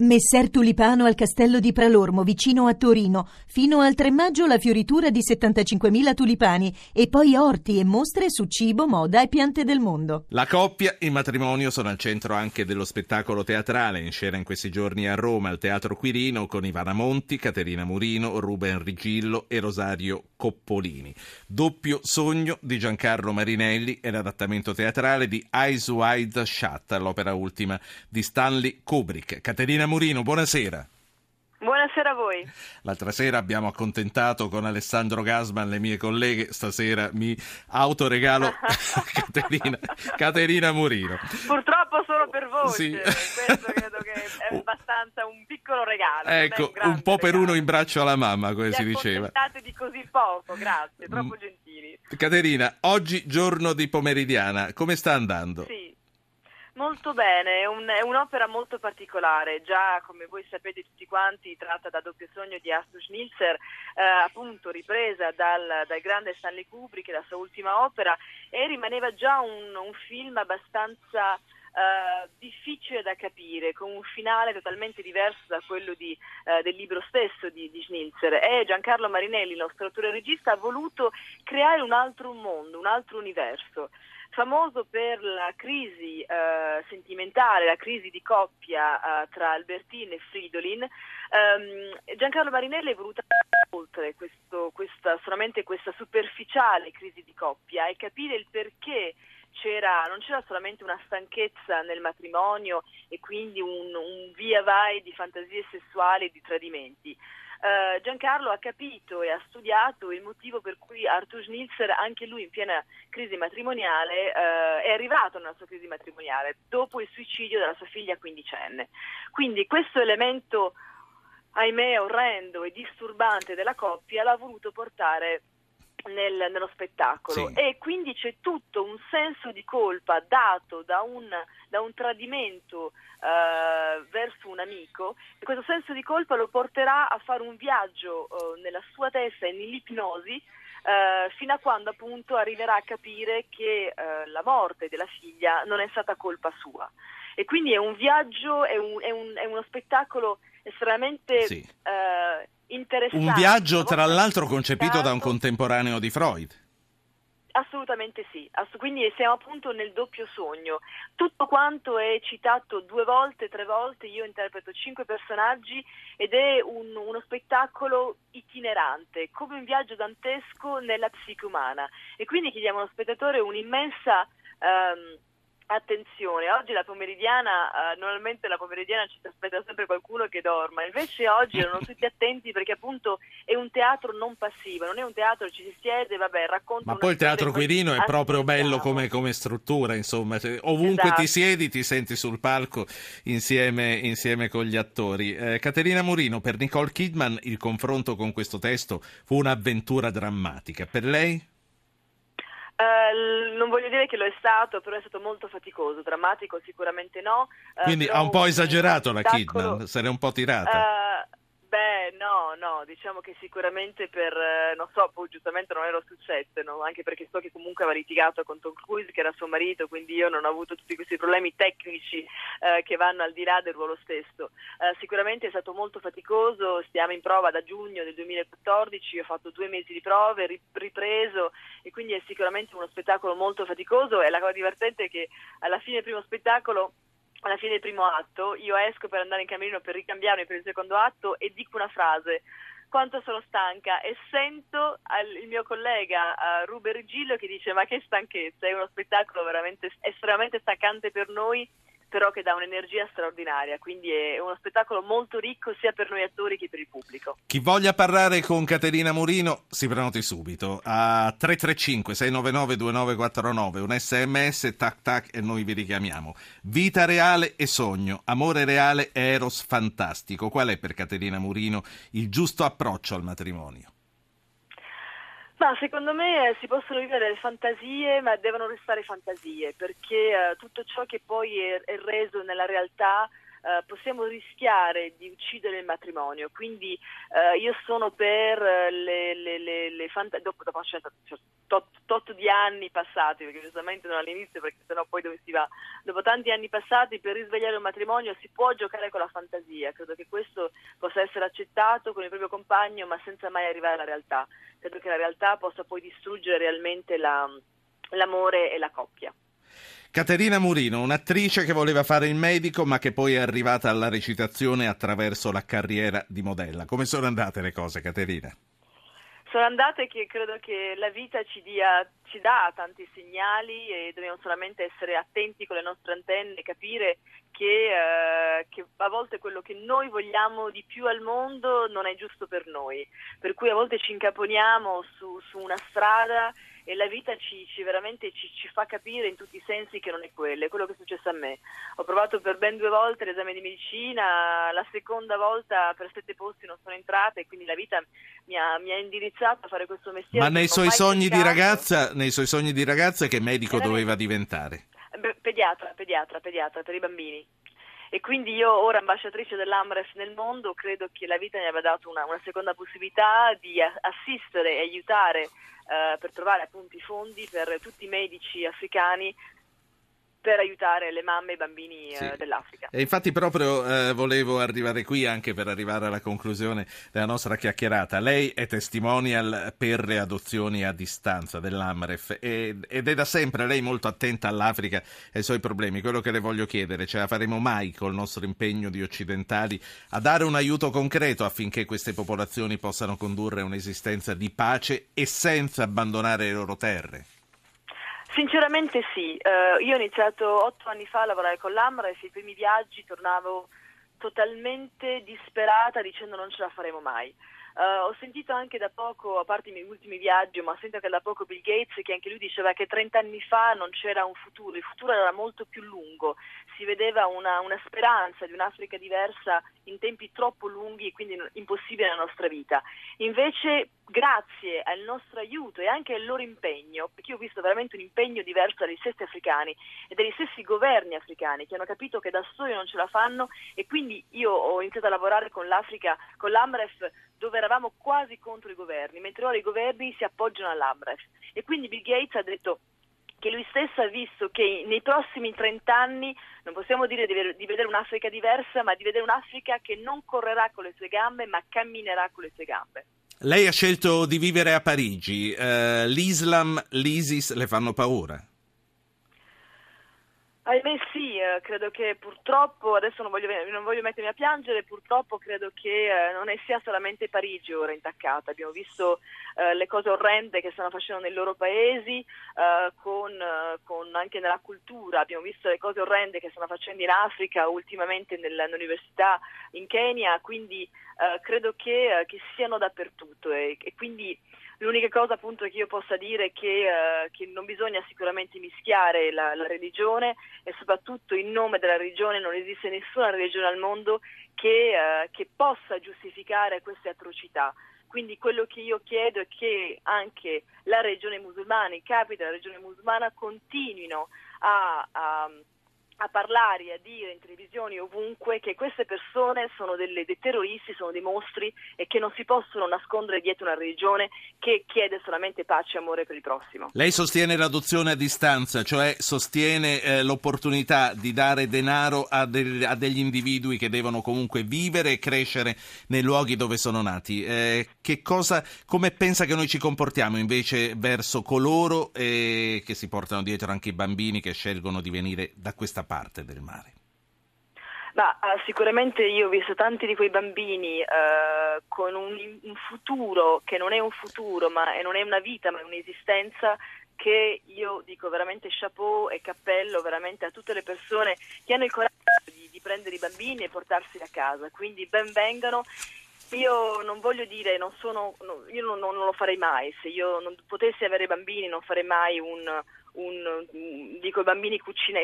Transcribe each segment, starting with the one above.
Messer Tulipano al castello di Pralormo, vicino a Torino. Fino al 3 maggio la fioritura di 75.000 tulipani e poi orti e mostre su cibo, moda e piante del mondo. La coppia e il matrimonio sono al centro anche dello spettacolo teatrale in scena in questi giorni a Roma al Teatro Quirino con Ivana Monti, Caterina Murino, Ruben Rigillo e Rosario Coppolini. Doppio sogno di Giancarlo Marinelli è l'adattamento teatrale di Eyes Wide Shut, l'opera ultima di Stanley Kubrick. Caterina Murino, buonasera. Buonasera a voi. L'altra sera abbiamo accontentato con Alessandro Gasman le mie colleghe, stasera mi autoregalo Caterina, Caterina Murino. Purtroppo solo per voi, Sì. questo credo che è abbastanza un piccolo regalo. Ecco, grande un po' per regalo. uno in braccio alla mamma, come si diceva. accontentate di così poco, grazie, troppo Mm. gentili. Caterina, oggi giorno di pomeridiana, come sta andando? Sì. Molto bene, è, un- è un'opera molto particolare, già come voi sapete tutti quanti tratta da Doppio Sogno di Arthur Schnitzer, eh, appunto ripresa dal, dal grande Stanley Kubrick, la sua ultima opera, e rimaneva già un, un film abbastanza eh, difficile da capire, con un finale totalmente diverso da quello di, eh, del libro stesso di, di Schnitzer. E Giancarlo Marinelli, il nostro autore regista, ha voluto creare un altro mondo, un altro universo famoso per la crisi eh, sentimentale, la crisi di coppia eh, tra Albertine e Fridolin, ehm, Giancarlo Marinelli è voluto oltre questo, questa, solamente questa superficiale crisi di coppia e capire il perché c'era, non c'era solamente una stanchezza nel matrimonio e quindi un, un via vai di fantasie sessuali e di tradimenti. Eh, Giancarlo ha capito e ha studiato il motivo per cui Arthur Schnitzer, anche lui in piena crisi matrimoniale, eh, è arrivato nella sua crisi matrimoniale dopo il suicidio della sua figlia quindicenne. Quindi questo elemento, ahimè, orrendo e disturbante della coppia l'ha voluto portare nel- nello spettacolo Sì. e quindi c'è tutto un senso di colpa dato da un, da un tradimento eh, verso un amico e questo senso di colpa lo porterà a fare un viaggio eh, nella sua testa e nell'ipnosi eh, fino a quando appunto arriverà a capire che eh, la morte della figlia non è stata colpa sua. E quindi è un viaggio, è, un- è un- è uno spettacolo estremamente Sì. Interessante. Un viaggio tra l'altro concepito da un complicato. contemporaneo di Freud. Assolutamente sì, ass- quindi siamo appunto nel doppio sogno. Tutto quanto è citato due volte, tre volte, io interpreto cinque personaggi ed è un- uno spettacolo itinerante, come un viaggio dantesco nella psiche umana. E quindi chiediamo allo spettatore un'immensa ehm, attenzione. Oggi la pomeridiana, eh, normalmente la pomeridiana ci aspetta sempre qualcuno che dorma, invece oggi erano tutti attenti perché appunto è un teatro non passivo, non è un teatro, ci si siede, vabbè, racconta Ma poi il teatro Quirino è proprio bello come, come struttura, insomma, Cioè, ovunque Esatto. ti siedi ti senti sul palco insieme, insieme con gli attori. Eh, Caterina Murino, per Nicole Kidman il confronto con questo testo fu un'avventura drammatica. Per lei? Eh, l- non voglio dire che lo è stato, però è stato molto faticoso, drammatico sicuramente no. eh, Quindi ha un po' esagerato la Kidman, se n'è un po' tirata. Diciamo che sicuramente per, eh, non so, poi giustamente non ero sul set, no? anche perché so che comunque aveva litigato con Tom Cruise, che era suo marito, quindi io non ho avuto tutti questi problemi tecnici eh, che vanno al di là del ruolo stesso. Eh, sicuramente è stato molto faticoso, stiamo in prova da giugno del 2014, ho fatto due mesi di prove, ri- ripreso e quindi è sicuramente uno spettacolo molto faticoso e la cosa divertente è che alla fine del primo spettacolo alla fine del primo atto, io esco per andare in camerino per ricambiarmi per il secondo atto e dico una frase. Quanto sono stanca. E sento al- il mio collega uh, Ruben Rigillo che dice ma che stanchezza, è uno spettacolo veramente estremamente stancante per noi però che dà un'energia straordinaria, quindi è uno spettacolo molto ricco sia per noi attori che per il pubblico. Chi voglia parlare con Caterina Murino si prenoti subito a 335 699 2949 un sms tac tac e noi vi richiamiamo vita reale e sogno amore reale e eros fantastico qual è per Caterina Murino il giusto approccio al matrimonio? Ma secondo me eh, si possono vivere delle fantasie, ma devono restare fantasie, perché eh, tutto ciò che poi è, è reso nella realtà Uh, possiamo rischiare di uccidere il matrimonio. Quindi uh, io sono per le, le, le, le fant- dopo, dopo cioè, tot, tot, di anni passati, perché giustamente non all'inizio, perché sennò poi dove si va? Dopo tanti anni passati, per risvegliare un matrimonio si può giocare con la fantasia. Credo che questo possa essere accettato con il proprio compagno, ma senza mai arrivare alla realtà. Credo che la realtà possa poi distruggere realmente la, l'amore e la coppia. Caterina Murino, un'attrice che voleva fare il medico ma che poi è arrivata alla recitazione attraverso la carriera di modella. Come sono andate le cose, Caterina? Sono andate che credo che la vita ci, dia, ci dà tanti segnali e dobbiamo solamente essere attenti con le nostre antenne capire che, eh, che, a volte quello che noi vogliamo di più al mondo non è giusto per noi, per cui a volte ci incaponiamo su, su una strada e la vita ci, ci veramente ci, ci, fa capire in tutti i sensi che non è quello, è quello che è successo a me. Ho provato per ben due volte l'esame di medicina, la seconda volta per sette posti non sono entrata e quindi la vita mi ha, mi ha indirizzato a fare questo mestiere. Ma nei suoi, sogni di ragazza, nei suoi sogni di ragazza che medico Era doveva diventare? Pediatra, pediatra, pediatra per i bambini e quindi io ora ambasciatrice dell'Amref nel mondo credo che la vita mi abbia dato una, una seconda possibilità di assistere e aiutare eh, per trovare appunto i fondi per tutti i medici africani per aiutare le mamme e i bambini sì. eh, dell'Africa. E infatti proprio eh, volevo arrivare qui anche per arrivare alla conclusione della nostra chiacchierata. Lei è testimonial per le adozioni a distanza dell'Amref ed è da sempre lei molto attenta all'Africa e ai suoi problemi. Quello che le voglio chiedere, ce la faremo mai col nostro impegno di occidentali a dare un aiuto concreto affinché queste popolazioni possano condurre un'esistenza di pace e senza abbandonare le loro terre? Sinceramente sì, uh, io ho iniziato otto anni fa a lavorare con l'Amra e sui primi viaggi tornavo totalmente disperata dicendo non ce la faremo mai. Uh, ho sentito anche da poco, a parte i miei ultimi viaggi, ma ho sentito anche da poco Bill Gates che anche lui diceva che 30 anni fa non c'era un futuro, il futuro era molto più lungo, si vedeva una, una speranza di un'Africa diversa in tempi troppo lunghi e quindi impossibile nella nostra vita. Invece, grazie al nostro aiuto e anche al loro impegno, perché io ho visto veramente un impegno diverso dagli stessi africani e dagli stessi governi africani che hanno capito che da soli non ce la fanno e quindi io ho iniziato a lavorare con l'Africa, con l'Amref dove eravamo quasi contro i governi, mentre ora i governi si appoggiano all'Amref. E quindi Bill Gates ha detto che lui stesso ha visto che nei prossimi 30 anni non possiamo dire di vedere un'Africa diversa, ma di vedere un'Africa che non correrà con le sue gambe, ma camminerà con le sue gambe. Lei ha scelto di vivere a Parigi. Uh, L'Islam, l'ISIS le fanno paura? Ahimè sì, eh, credo che purtroppo, adesso non voglio, non voglio, mettermi a piangere, purtroppo credo che eh, non sia solamente Parigi ora intaccata, abbiamo visto eh, le cose orrende che stanno facendo nei loro paesi, eh, con, con anche nella cultura, abbiamo visto le cose orrende che stanno facendo in Africa, ultimamente nell'università in Kenya, quindi credo che, che, siano dappertutto e, e quindi L'unica cosa appunto che io possa dire è che, eh, che non bisogna sicuramente mischiare la, la, religione e soprattutto in nome della religione non esiste nessuna religione al mondo che, eh, che possa giustificare queste atrocità. Quindi quello che io chiedo è che anche la regione musulmana, i capi della regione musulmana continuino a, a a parlare e a dire in televisione ovunque che queste persone sono delle, dei terroristi, sono dei mostri e che non si possono nascondere dietro una religione che chiede solamente pace e amore per il prossimo. Lei sostiene l'adozione a distanza, cioè sostiene eh, l'opportunità di dare denaro a, de- a, degli individui che devono comunque vivere e crescere nei luoghi dove sono nati. Eh, cosa, come pensa che noi ci comportiamo invece verso coloro eh, che si portano dietro anche i bambini che scelgono di venire da questa parte del mare? Ma, uh, sicuramente io ho visto tanti di quei bambini uh, con un, un, futuro che non è un futuro, ma non è una vita, ma è un'esistenza che io dico veramente chapeau e cappello veramente a tutte le persone che hanno il coraggio di, di prendere i bambini e portarseli a casa. Quindi ben vengano io non voglio dire, non sono, no, io non, non, lo farei mai, se io non potessi avere bambini non farei mai un, un, dico bambini cucina,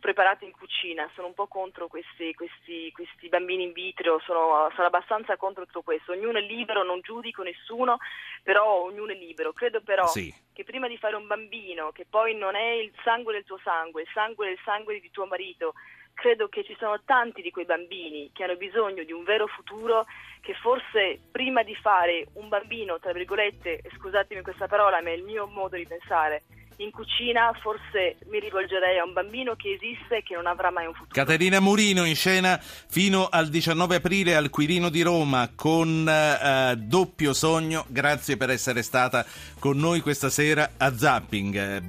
preparati in cucina, sono un po' contro questi, questi, questi bambini in vitro, sono, sono, abbastanza contro tutto questo, ognuno è libero, non giudico nessuno, però ognuno è libero, credo però sì. che prima di fare un bambino, che poi non è il sangue del tuo sangue, il sangue del sangue di tuo marito, credo che ci sono tanti di quei bambini che hanno bisogno di un vero futuro che forse prima di fare un bambino, tra virgolette, scusatemi questa parola, ma è il mio modo di pensare, in cucina forse mi rivolgerei a un bambino che esiste e che non avrà mai un futuro. Caterina Murino in scena fino al 19 aprile al Quirino di Roma con eh, Doppio Sogno. Grazie per essere stata con noi questa sera a Zapping.